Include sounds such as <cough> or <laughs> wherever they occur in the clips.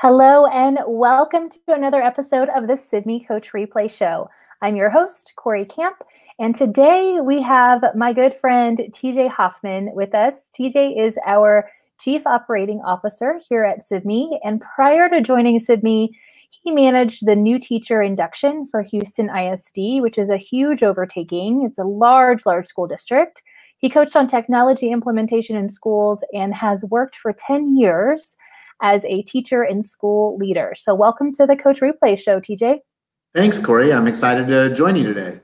Hello, and welcome to another episode of the Sibme Coach Replay Show. I'm your host, Corey Camp, and today we have my good friend TJ Hoffman with us. TJ is our Chief Operating Officer here at Sibme, and prior to joining Sibme, he managed the new teacher induction for Houston ISD, which is a huge overtaking. It's a large, large school district. He coached on technology implementation in schools and has worked for 10 years as a teacher and school leader. So, welcome to the Coach Replay Show, TJ. Thanks, Corey. I'm excited to join you today.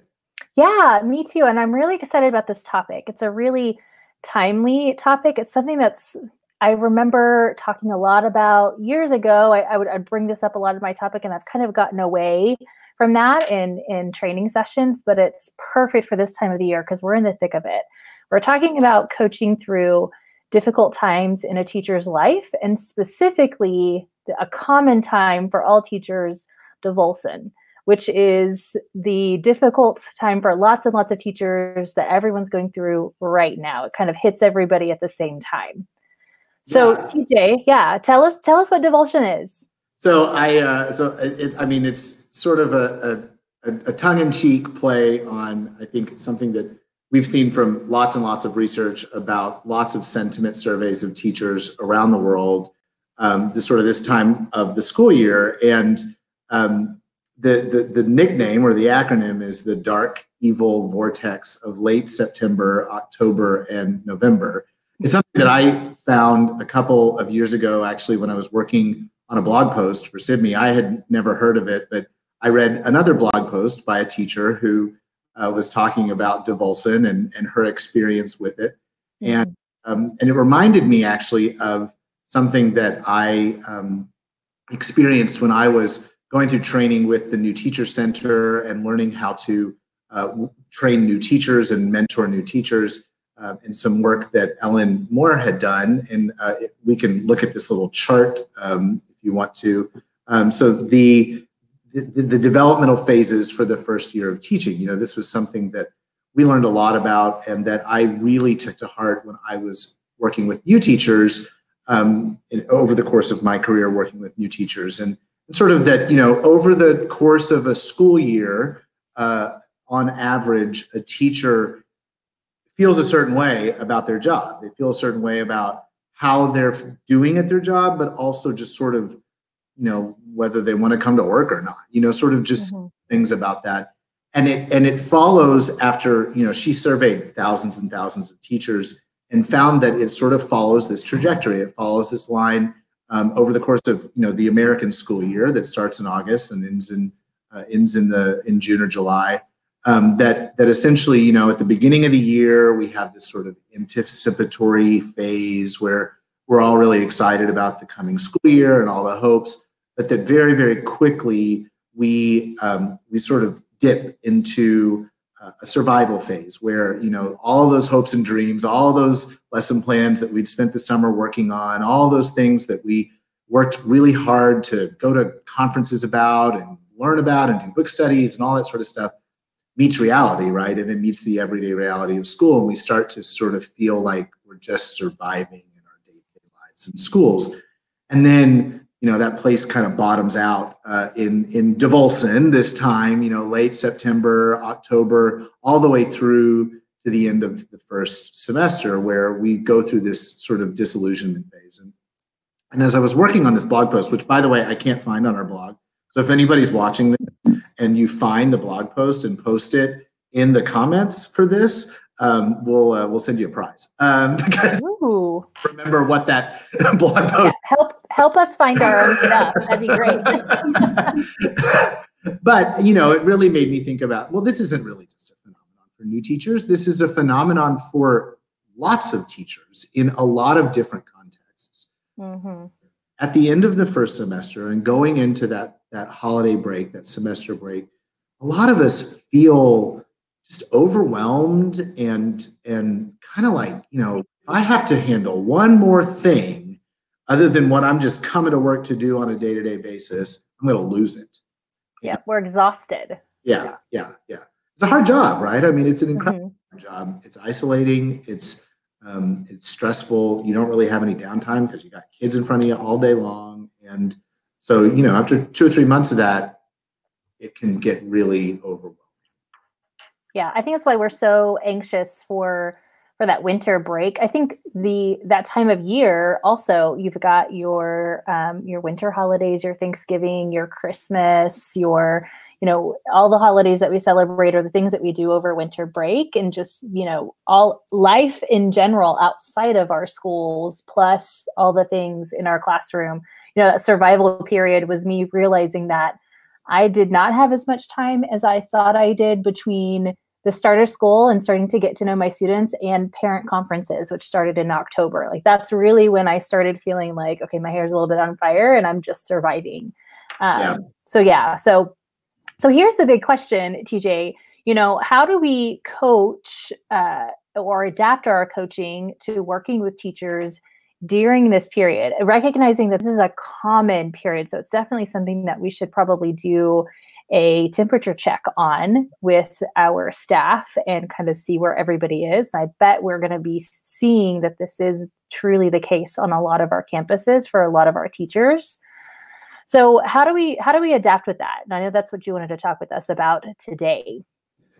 Yeah, me too. And I'm really excited about this topic. It's a really timely topic. It's something that's I remember talking a lot about years ago. I, I would I'd bring this up a lot in my topic, and I've kind of gotten away from that in in training sessions. But it's perfect for this time of the year because we're in the thick of it. We're talking about coaching through difficult times in a teacher's life, and specifically a common time for all teachers, Devolson, which is the difficult time for lots and lots of teachers that everyone's going through right now. It kind of hits everybody at the same time. So yeah. TJ, yeah, tell us tell us what Devolson is. So I uh, so it, I mean it's sort of a, a, a tongue in cheek play on I think something that we've seen from lots and lots of research about lots of sentiment surveys of teachers around the world, um, the sort of this time of the school year. And um, the, the, the nickname or the acronym is the dark evil vortex of late September, October, and November. It's something that I found a couple of years ago, actually, when I was working on a blog post for Sibme I had never heard of it, but I read another blog post by a teacher who uh, was talking about Devolson and, and her experience with it. Mm-hmm. And, um, and it reminded me actually of something that I um, experienced when I was going through training with the New Teacher Center and learning how to uh, train new teachers and mentor new teachers. Uh, and some work that Ellen Moir had done. And uh, we can look at this little chart um, if you want to. Um, so the the, the developmental phases for the first year of teaching. You know, this was something that we learned a lot about and that I really took to heart when I was working with new teachers um, in, over the course of my career working with new teachers. And, sort of that, you know, over the course of a school year, uh, on average, a teacher feels a certain way about their job. They feel a certain way about how they're doing at their job, but also just sort of, you know, whether they want to come to work or not you know sort of just mm-hmm. things about that. And it and it follows after you know she surveyed thousands and thousands of teachers and found that it sort of follows this trajectory. It follows this line um, over the course of you know the american school year that starts in august and ends in uh, ends in the in june or july um, that that essentially you know at the beginning of the year we have this sort of anticipatory phase where we're all really excited about the coming school year and all the hopes but that very, very quickly we um, we sort of dip into uh, a survival phase where you know all those hopes and dreams, all those lesson plans that we'd spent the summer working on, all those things that we worked really hard to go to conferences about and learn about and do book studies and all that sort of stuff meets reality, right? And it meets the everyday reality of school, and we start to sort of feel like we're just surviving in our day-to-day lives in schools, and then you know that place kind of bottoms out uh, in in Devolson this time. You know, late September, October, all the way through to the end of the first semester, where we go through this sort of disillusionment phase. And and as I was working on this blog post, which by the way I can't find on our blog, so if anybody's watching this and you find the blog post and post it in the comments for this, um, we'll uh, we'll send you a prize um, <laughs> because Ooh. remember what that <laughs> blog post. Yeah, help help us find our own stuff. That'd be great. <laughs> but you know, it really made me think about. Well, this isn't really just a phenomenon for new teachers. This is a phenomenon for lots of teachers in a lot of different contexts. Mm-hmm. At the end of the first semester and going into that that holiday break, that semester break, a lot of us feel just overwhelmed and and kind of like you know i have to handle one more thing other than what i'm just coming to work to do on a day-to-day basis i'm going to lose it. Yeah we're exhausted. Yeah yeah yeah. It's a hard job right? I mean it's an incredible mm-hmm. job. It's isolating it's um, it's stressful. You don't really have any downtime because you got kids in front of you all day long. And So, you know, after two or three months of that, it can get really overwhelming. Yeah, I think that's why we're so anxious for for that winter break. I think the that time of year also you've got your um, your winter holidays, your Thanksgiving, your Christmas, your you know all the holidays that we celebrate or the things that we do over winter break and just you know all life in general outside of our schools plus all the things in our classroom you know that survival period was me realizing that i did not have as much time as i thought i did between the start of school and starting to get to know my students and parent conferences which started in october. Like that's really when i started feeling like okay my hair's a little bit on fire and i'm just surviving. Um, yeah. so yeah so so here's the big question tj you know how do we coach uh, or adapt our coaching to working with teachers during this period recognizing that this is a common period so it's definitely something that we should probably do a temperature check on with our staff and kind of see where everybody is. And I bet we're going to be seeing that this is truly the case on a lot of our campuses for a lot of our teachers. So how do we how do we adapt with that? And I know that's what you wanted to talk with us about today.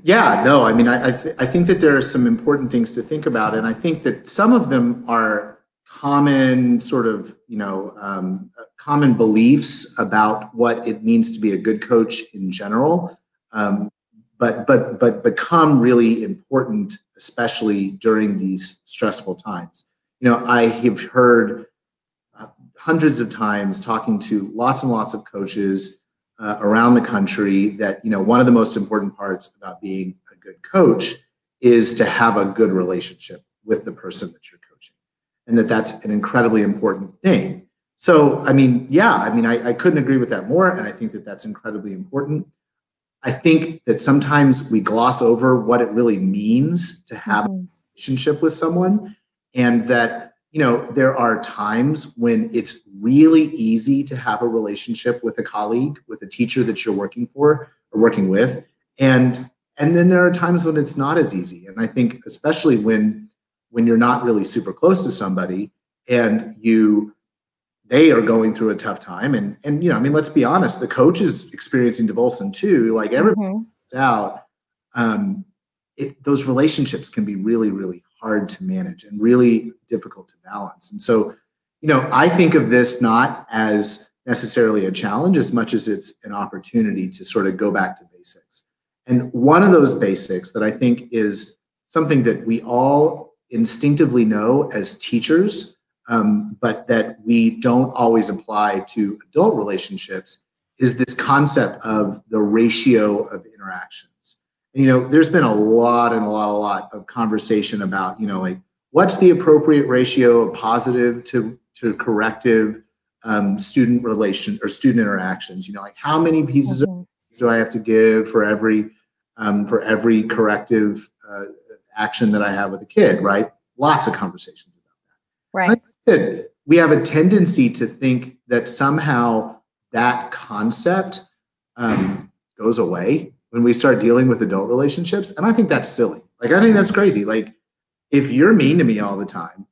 Yeah, no, I mean, I I, th- I think that there are some important things to think about, and I think that some of them are common sort of you know um, common beliefs about what it means to be a good coach in general um, but but but become really important especially during these stressful times. You know i have heard uh, hundreds of times talking to lots and lots of coaches uh, around the country that you know one of the most important parts about being a good coach is to have a good relationship with the person that you're and that that's an incredibly important thing. So, I mean, yeah, I mean, I, I couldn't agree with that more. And I think that that's incredibly important. I think that sometimes we gloss over what it really means to have mm-hmm. a relationship with someone, and that, you know, there are times when it's really easy to have a relationship with a colleague, with a teacher that you're working for or working with. And and then there are times when it's not as easy. And I think especially when when you're not really super close to somebody and you they are going through a tough time. And and you know i mean let's be honest the coach is experiencing Devolson too like everybody mm-hmm. out. Um it, those relationships can be really really hard to manage and really difficult to balance. And so you know i think of this not as necessarily a challenge as much as it's an opportunity to sort of go back to basics. And one of those basics that i think is something that we all instinctively know as teachers, um, but that we don't always apply to adult relationships is this concept of the ratio of interactions. And, you know, there's been a lot and a lot, a lot of conversation about, you know, like what's the appropriate ratio of positive to, to corrective um, student relation or student interactions. You know, like how many pieces mm-hmm. of do I have to give for every um, for every corrective uh, action that I have with a kid, right? Lots of conversations about that. Right. We have a tendency to think that somehow that concept um, goes away when we start dealing with adult relationships. And I think that's silly. Like, I think that's crazy. Like, if you're mean to me all the time,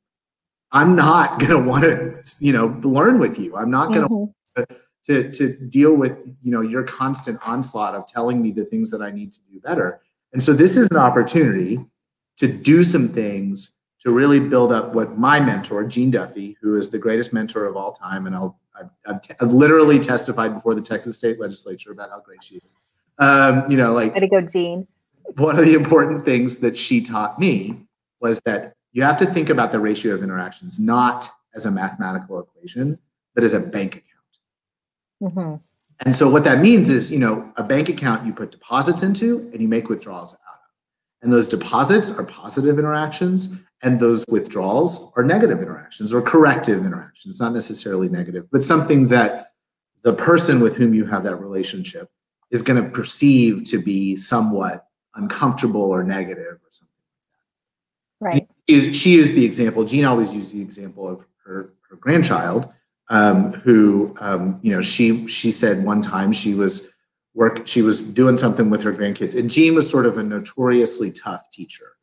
I'm not going to want to, you know, learn with you. I'm not going mm-hmm. to to to deal with you know your constant onslaught of telling me the things that I need to do better. And so this is an opportunity to do some things to really build up what my mentor, Jean Duffy, who is the greatest mentor of all time, and I'll, I've, I've, t- I've literally testified before the Texas State Legislature about how great she is. Um, you know, like, way to go, Jean. One of the important things that she taught me was that you have to think about the ratio of interactions not as a mathematical equation, but as a bank account. Mm-hmm. And so what that means is, you know, a bank account you put deposits into and you make withdrawals and those deposits are positive interactions, and those withdrawals are negative interactions or corrective interactions, not necessarily negative, but something that the person with whom you have that relationship is going to perceive to be somewhat uncomfortable or negative or something like that. Right. She is, she is the example. Jean always used the example of her, her grandchild, um, who, um, you know, she she said one time she was work. She was doing something with her grandkids, and Jean was sort of a notoriously tough teacher.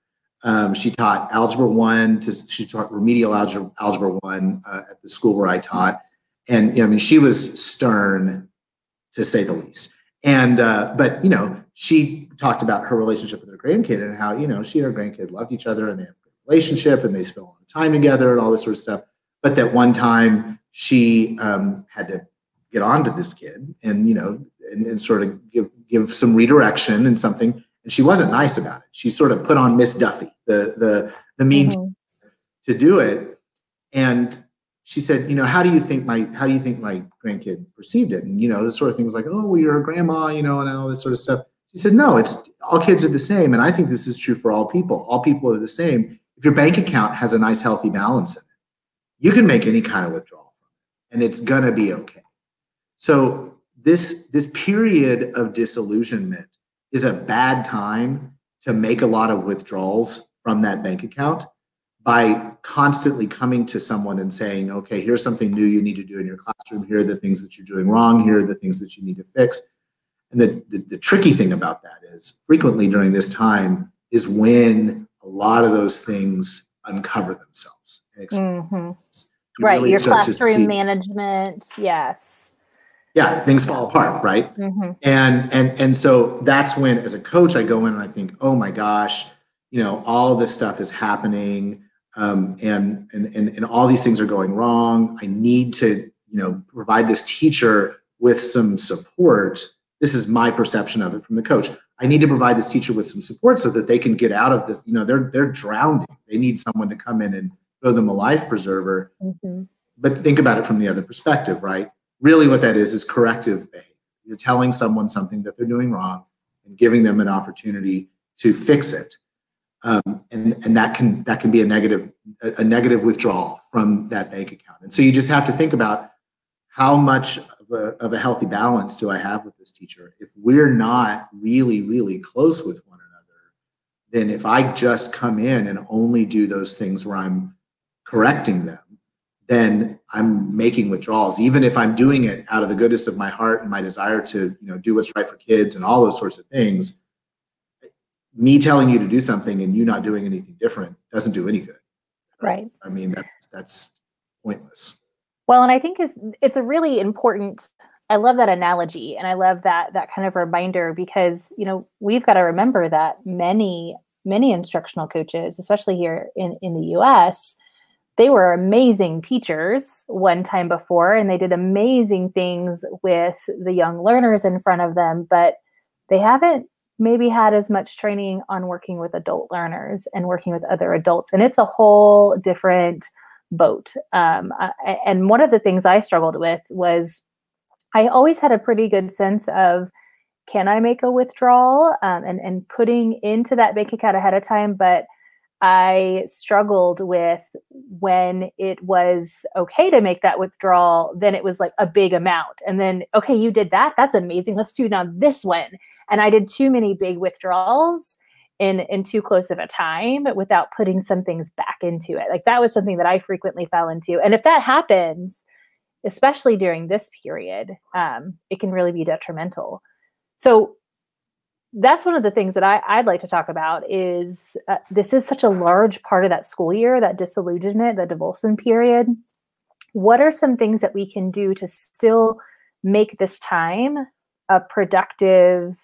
Um, she taught algebra one to she taught remedial algebra, algebra one uh, at the school where I taught, and you know, I mean, she was stern to say the least. And uh, but you know, she talked about her relationship with her grandkid and how you know she and her grandkid loved each other and they have a relationship and they spent a lot of time together and all this sort of stuff. But that one time she um, had to get on to this kid and you know and, and sort of give give some redirection and something. And she wasn't nice about it. She sort of put on miss duffy the the the means mm-hmm. to do it. And she said you know how do you think my how do you think my grandkid perceived it? And you know this sort of thing was like oh well you're a grandma you know and all this sort of stuff. She said no it's all kids are the same and i think this is true for all people. All people are the same. If your bank account has a nice healthy balance in it you can make any kind of withdrawal and it's gonna be okay. So this this period of disillusionment is a bad time to make a lot of withdrawals from that bank account by constantly coming to someone and saying, okay, here's something new you need to do in your classroom. Here are the things that you're doing wrong. Here are the things that you need to fix. And the, the, the tricky thing about that is frequently during this time is when a lot of those things uncover themselves. Mm-hmm. You right. Really your classroom management. Yes yeah things fall apart right? Mm-hmm. and and and so that's when as a coach i go in and i think oh my gosh you know all this stuff is happening um, and, and and and all these things are going wrong. I need to you know provide this teacher with some support. This is my perception of it from the coach. I need to provide this teacher with some support so that they can get out of this you know they're they're drowning. They need someone to come in and throw them a life preserver. Mm-hmm. but think about it from the other perspective right really what that is is corrective behavior. You're telling someone something that they're doing wrong and giving them an opportunity to fix it. Um, and, and that can that can be a negative a, a negative withdrawal from that bank account. And so you just have to think about how much of a, of a healthy balance do I have with this teacher? If we're not really, really close with one another, then if I just come in and only do those things where I'm correcting them, then I'm making withdrawals, even if I'm doing it out of the goodness of my heart and my desire to, you know, do what's right for kids and all those sorts of things. Me telling you to do something and you not doing anything different doesn't do any good. Right. I mean, that's that's pointless. Well, and I think is it's a really important. I love that analogy, and I love that that kind of reminder because you know we've got to remember that many many instructional coaches, especially here in in the U.S they were amazing teachers one time before and they did amazing things with the young learners in front of them but they haven't maybe had as much training on working with adult learners and working with other adults and it's a whole different boat. Um, and one of the things i struggled with was i always had a pretty good sense of can i make a withdrawal? Um, and, and putting into that bank account ahead of time but I struggled with when it was okay to make that withdrawal, then it was like a big amount. And then, okay, you did that. That's amazing. Let's do now this one. And I did too many big withdrawals in in too close of a time without putting some things back into it. Like that was something that I frequently fell into. And if that happens, especially during this period, um, it can really be detrimental. So that's one of the things that I, would like to talk about is uh, this is such a large part of that school year, that disillusionment, the Devolson period. What are some things that we can do to still make this time a productive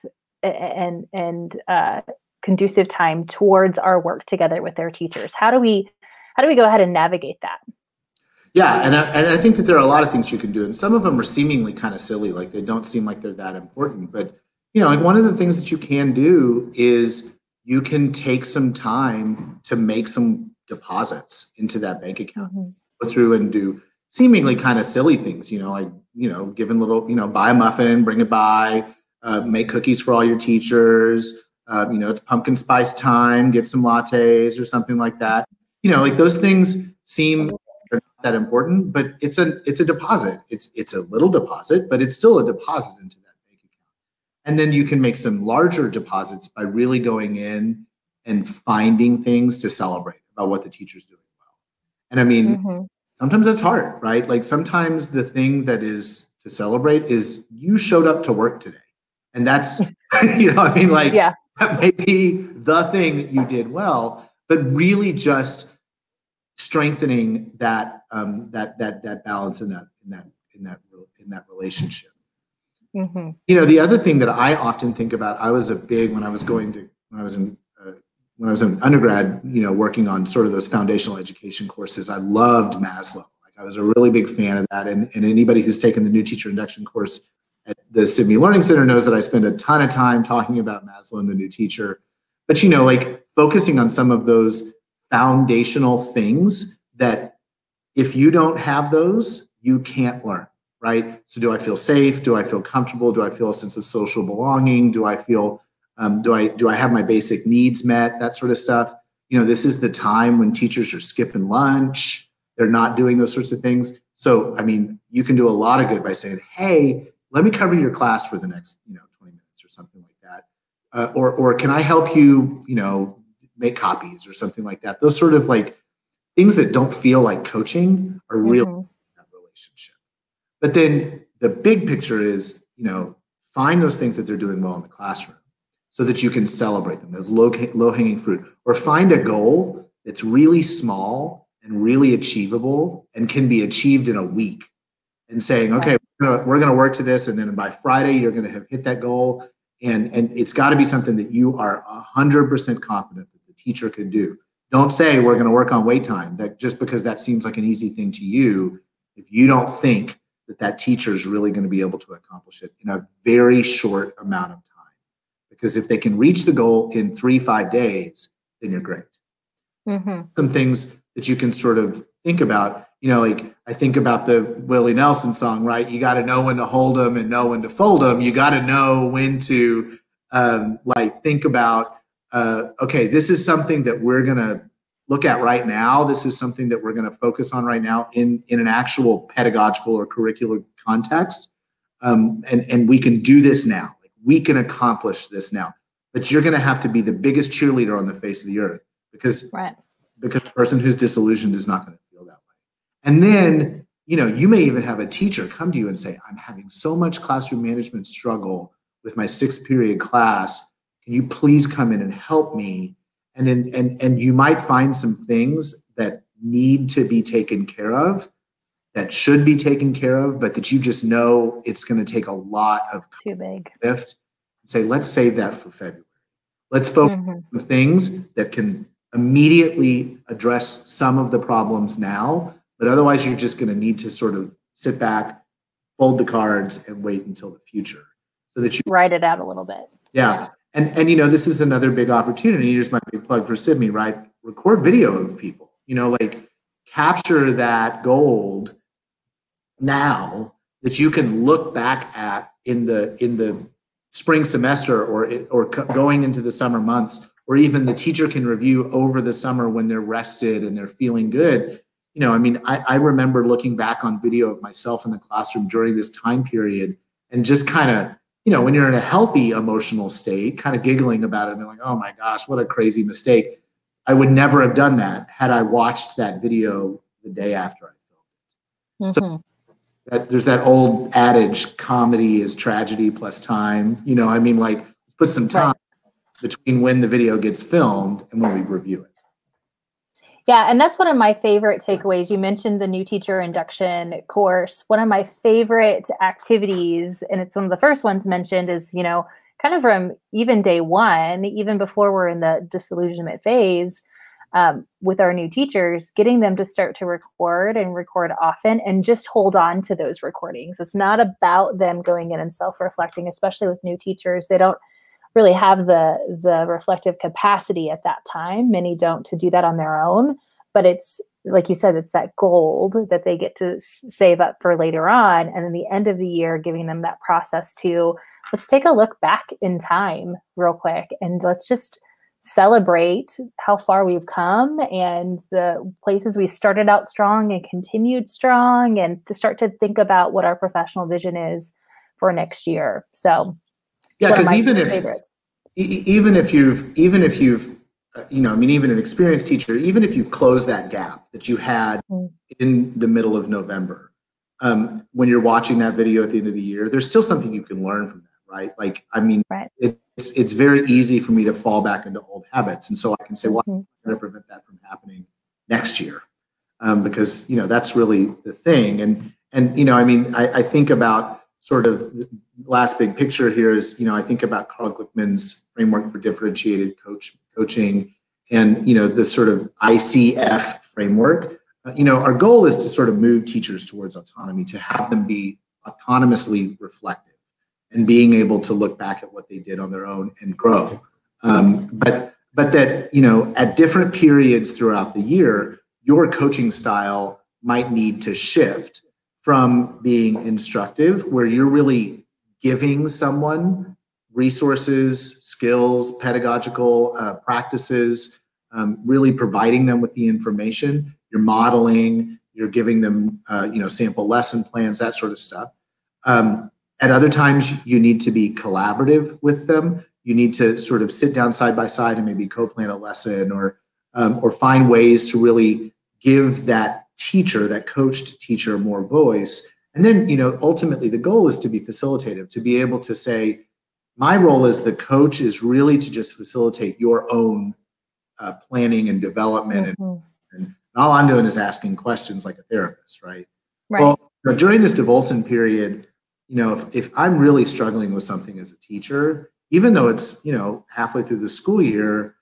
and and uh, conducive time towards our work together with their teachers? How do we how do we go ahead and navigate that? Yeah, and I, and I think that there are a lot of things you can do, and some of them are seemingly kind of silly, like they don't seem like they're that important, but you know, like one of the things that you can do is you can take some time to make some deposits into that bank account. Mm-hmm. Go through and do seemingly kind of silly things, you know, like, you know, giving little, you know, buy a muffin, bring it by, uh, make cookies for all your teachers. Uh, you know, it's pumpkin spice time, get some lattes or something like that. You know, like those things seem that important, but it's a it's a deposit. It's it's a little deposit, but it's still a deposit into and then you can make some larger deposits by really going in and finding things to celebrate about what the teacher's doing well. And I mean, mm-hmm. sometimes that's hard, right? Like sometimes the thing that is to celebrate is you showed up to work today. And that's, <laughs> <laughs> you know, I mean, like yeah. that may be the thing that you did well, but really just strengthening that um, that that that balance in that in that in that in that relationship. Mm-hmm. You know, the other thing that I often think about, I was a big when I was going to when I was in uh, when I was an undergrad, you know, working on sort of those foundational education courses. I loved Maslow. Like I was a really big fan of that, and, and anybody who's taken the new teacher induction course at the Sibme Learning Center knows that I spend a ton of time talking about Maslow and the new teacher. But you know, like focusing on some of those foundational things that if you don't have those, you can't learn, right? So do I feel safe? Do I feel comfortable? Do I feel a sense of social belonging? Do I feel um, do I do I have my basic needs met? That sort of stuff. You know, this is the time when teachers are skipping lunch. They're not doing those sorts of things. So, I mean, you can do a lot of good by saying, "Hey, let me cover your class for the next, you know, 20 minutes or something like that." Uh, or, or can I help you, you know, make copies or something like that? Those sort of like things that don't feel like coaching are real Mhm. that relationship. But then the big picture is, you know, find those things that they're doing well in the classroom so that you can celebrate them, those low, low hanging fruit, or find a goal that's really small and really achievable and can be achieved in a week and saying, okay, we're we're gonna work to this. And then by Friday, you're going to have hit that goal. And, and it's got to be something that you are 100% confident that the teacher can do. Don't say we're going to work on wait time that just because that seems like an easy thing to you, if you don't think that that teacher is really going to be able to accomplish it in a very short amount of time. Because if they can reach the goal in three, five days, then you're great. Mhm. Some things that you can sort of think about, you know, like I think about the Willie Nelson song, right? You got to know when to hold them and know when to fold them. You got to know when to um, like think about, uh, okay, this is something that we're going to look at right now. This is something that we're going to focus on right now in, in an actual pedagogical or curricular context. Um, and, and we can do this now. Like we can accomplish this now. But you're going to have to be the biggest cheerleader on the face of the earth because Right. because the person who's disillusioned is not going to feel that way. And then, you know, you may even have a teacher come to you and say, I'm having so much classroom management struggle with my sixth period class. Can you please come in and help me? And then, and, and you might find some things that need to be taken care of that should be taken care of, but that you just know it's going to take a lot of Too big. lift. Say, let's save that for February. Let's focus Mhm. the things that can immediately address some of the problems now, but otherwise you're just going to need to sort of sit back, fold the cards, and wait until the future so that you, Write it out a little bit. yeah. And and you know this is another big opportunity. Here's my big plug for Sibme, right? Record video of people. You know, like capture that gold now that you can look back at in the in the spring semester or or going into the summer months or even the teacher can review over the summer when they're rested and they're feeling good you know i mean i, I remember looking back on video of myself in the classroom during this time period and just kind of you know when you're in a healthy emotional state kind of giggling about it and like oh my gosh what a crazy mistake. I would never have done that had i watched that video the day after i filmed it. Mhm. that there's that old adage comedy is tragedy plus time. You know i mean like put some time between when the video gets filmed and when we review it Yeah, and that's one of my favorite takeaways. You mentioned the new teacher induction course. One of my favorite activities, and it's one of the first ones mentioned, is you know, kind of from even day one, even before we're in the disillusionment phase, um, with our new teachers, getting them to start to record and record often and just hold on to those recordings. It's not about them going in and self-reflecting, especially with new teachers. They don't really have the the reflective capacity at that time. Many don't to do that on their own but it's like you said it's that gold that they get to save up for later on. And then the end of the year giving them that process to let's take a look back in time real quick and let's just celebrate how far we've come and the places we started out strong and continued strong and to start to think about what our professional vision is for next year. So yeah because even if favorites even if you've even if you've uh, you know i mean even an experienced teacher even if you've closed that gap that you had Mm. in the middle of november um, when you're watching that video at the end of the year there's still something you can learn from that right like i mean Right. it's it's very easy for me to fall back into old habits and so i can say well Mhm. i'm going to prevent that from happening next year um, because you know that's really the thing and and you know, I mean, I, I think about sort of last big picture here is, you know, I think about Carl Glickman's framework for differentiated coach coaching, and you know, the sort of ICF framework. Uh, you know, our goal is to sort of move teachers towards autonomy, to have them be autonomously reflective and being able to look back at what they did on their own and grow. Um, but but that you know, at different periods throughout the year, your coaching style might need to shift from being instructive, where you're really giving someone resources, skills, pedagogical uh, practices, um, really providing them with the information. You're modeling, you're giving them, uh, you know, sample lesson plans, that sort of stuff. Um, at other times, you need to be collaborative with them. You need to sort of sit down side by side and maybe co-plan a lesson, or um, or find ways to really give that teacher, that coached teacher, more voice. And then, you know, ultimately, the goal is to be facilitative, to be able to say, my role as the coach is really to just facilitate your own uh, planning and development mm-hmm. and, and all i'm doing is asking questions like a therapist right, right. well you know, during this Devolson period you know if, if i'm really struggling with something as a teacher even though it's you know halfway through the school year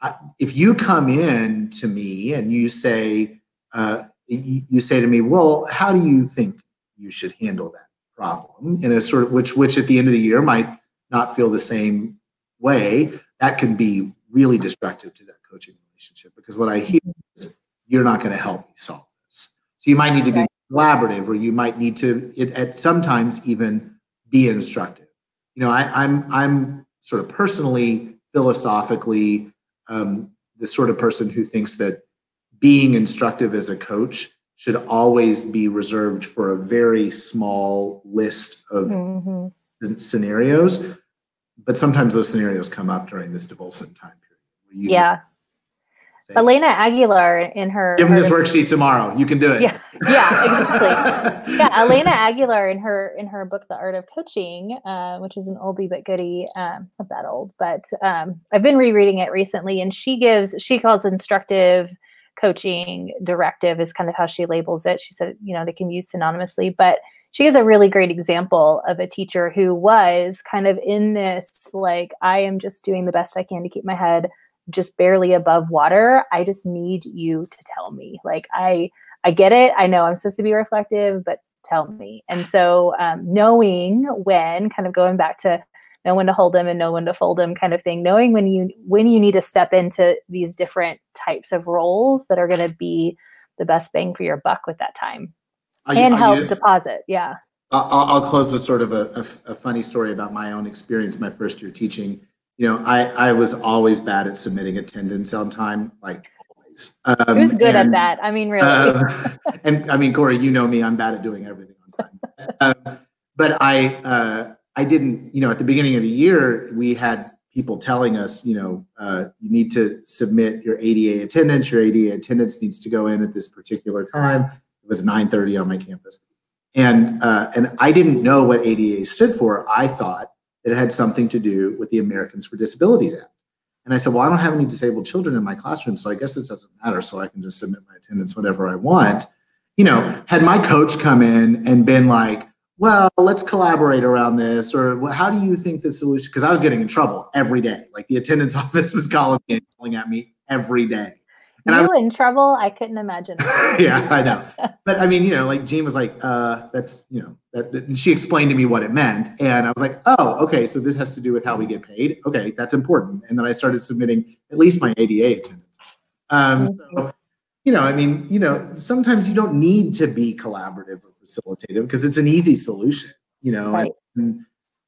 I, if you come in to me and you say uh, you, say to me well how do you think you should handle that problem in a sort of which which at the end of the year might not feel the same way that can be really destructive to that coaching relationship because what I hear is you're not going to help me solve this. So you might need to be collaborative, or you might need to it, at sometimes even be instructive. You know, I, I'm I'm sort of personally philosophically um, the sort of person who thinks that being instructive as a coach should always be reserved for a very small list of mm-hmm. scenarios. But sometimes those scenarios come up during this Devolson time period. yeah. Elena Aguilar in her give them this worksheet tomorrow. You can do it. Yeah, yeah, exactly. <laughs> yeah, Elena Aguilar in her in her book, The Art of Coaching, uh, which is an oldie but goodie. Um, it's not that old, but um, I've been rereading it recently, and she gives she calls instructive coaching directive is kind of how she labels it. She said, you know, they can use synonymously, but she is a really great example of a teacher who was kind of in this like I am just doing the best I can to keep my head just barely above water. I just need you to tell me. Like i i get it. I know i'm supposed to be reflective but tell me. And so um, knowing when kind of going back to know when to hold them and know when to fold them kind of thing knowing when you when you need to step into these different types of roles that are going to be the best bang for your buck with that time are and you, help you, deposit yeah I'll, I'll, close with sort of a, a, a funny story about my own experience my first year teaching you know, I, I was always bad at submitting attendance on time, like always. Um, Who's good and, at that? I mean, really. Uh, <laughs> and I mean, Corey, you know me, I'm bad at doing everything on time. um, but I, uh, I didn't, you know, at the beginning of the year, we had people telling us, you know, uh, you need to submit your ADA attendance. Your ADA attendance needs to go in at this particular time. It was 9:30 on my campus, and uh, and I didn't know what ADA stood for. I thought it had something to do with the Americans for Disabilities Act. And I said, well, I don't have any disabled children in my classroom, so I guess this doesn't matter. So I can just submit my attendance whenever I want. You know, had my coach come in and been like, well, let's collaborate around this, or how do you think the solution? Because I was getting in trouble every day. Like the attendance <laughs> office was calling me and calling at me every day. And you I was, in trouble? I couldn't imagine. <laughs> yeah, I know. But I mean, you know, like Jean was like, uh, that's, you know, that, that, and she explained to me what it meant. And I was like, oh, okay, so this has to do with how we get paid. Okay, that's important. And then I started submitting at least my ADA attendance. Um, mm-hmm. so, you know, I mean, you know, sometimes you don't need to be collaborative or facilitative because it's an easy solution, you know, right. and,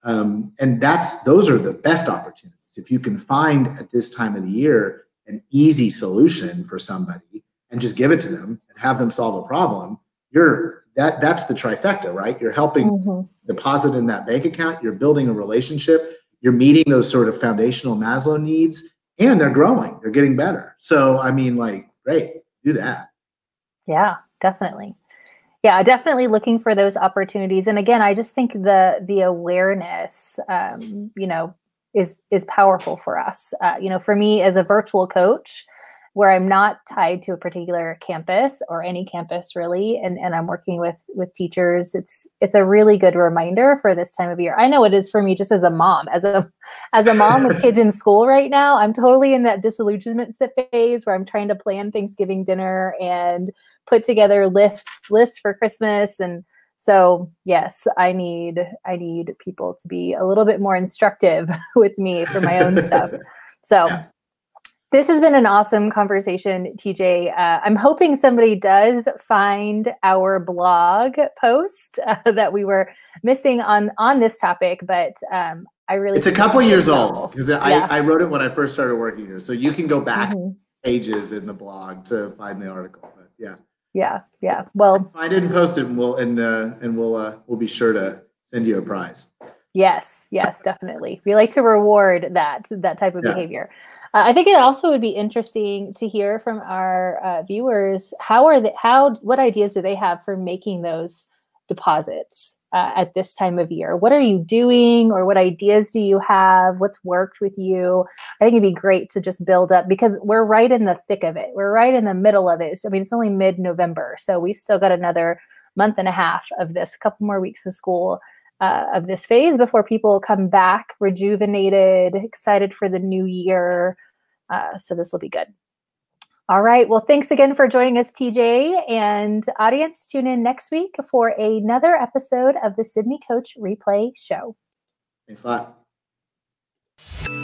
um, and that's, those are the best opportunities. If you can find at this time of the year, an easy solution for somebody and just give it to them and have them solve a problem, you're that that's the trifecta, right? You're helping mm-hmm. deposit in that bank account, you're building a relationship, you're meeting those sort of foundational Maslow needs, and they're growing, they're getting better. So I mean, like, great, do that. Yeah, definitely. Yeah, definitely looking for those opportunities. And again, I just think the the awareness, um, you know, is is powerful for us. Uh, you know, for me as a virtual coach, where I'm not tied to a particular campus or any campus really, and, and I'm working with with teachers. It's it's a really good reminder for this time of year. I know it is for me just as a mom, as a as a mom with kids in school right now. I'm totally in that disillusionment phase where I'm trying to plan Thanksgiving dinner and put together lists lists for Christmas and so yes i need i need people to be a little bit more instructive <laughs> with me for my own stuff so. This has been an awesome conversation tj uh, i'm hoping somebody does find our blog post <laughs> uh, that we were missing on on this topic but um, i really it's a couple years old because yeah. I, I wrote it when i first started working here so you can go back mm-hmm. pages in the blog to find the article but yeah yeah, yeah. Well, find it and post it, and we'll and uh, and we'll uh, we'll be sure to send you a prize. Yes, yes, definitely. We like to reward that that type of yeah. behavior. I think it also would be interesting to hear from our uh, viewers how are the how what ideas do they have for making those deposits uh, at this time of year? What are you doing, or what ideas do you have? What's worked with you? I think it'd be great to just build up because we're right in the thick of it. We're right in the middle of it. So, I mean, it's only mid November, so we've still got another month and a half of this, a couple more weeks of school. Uh, of this phase before people come back rejuvenated, excited for the new year. Uh, so this will be good. All right. Well, thanks again for joining us, TJ. And audience, tune in next week for another episode of the Sibme Coach Replay Show. Thanks a lot.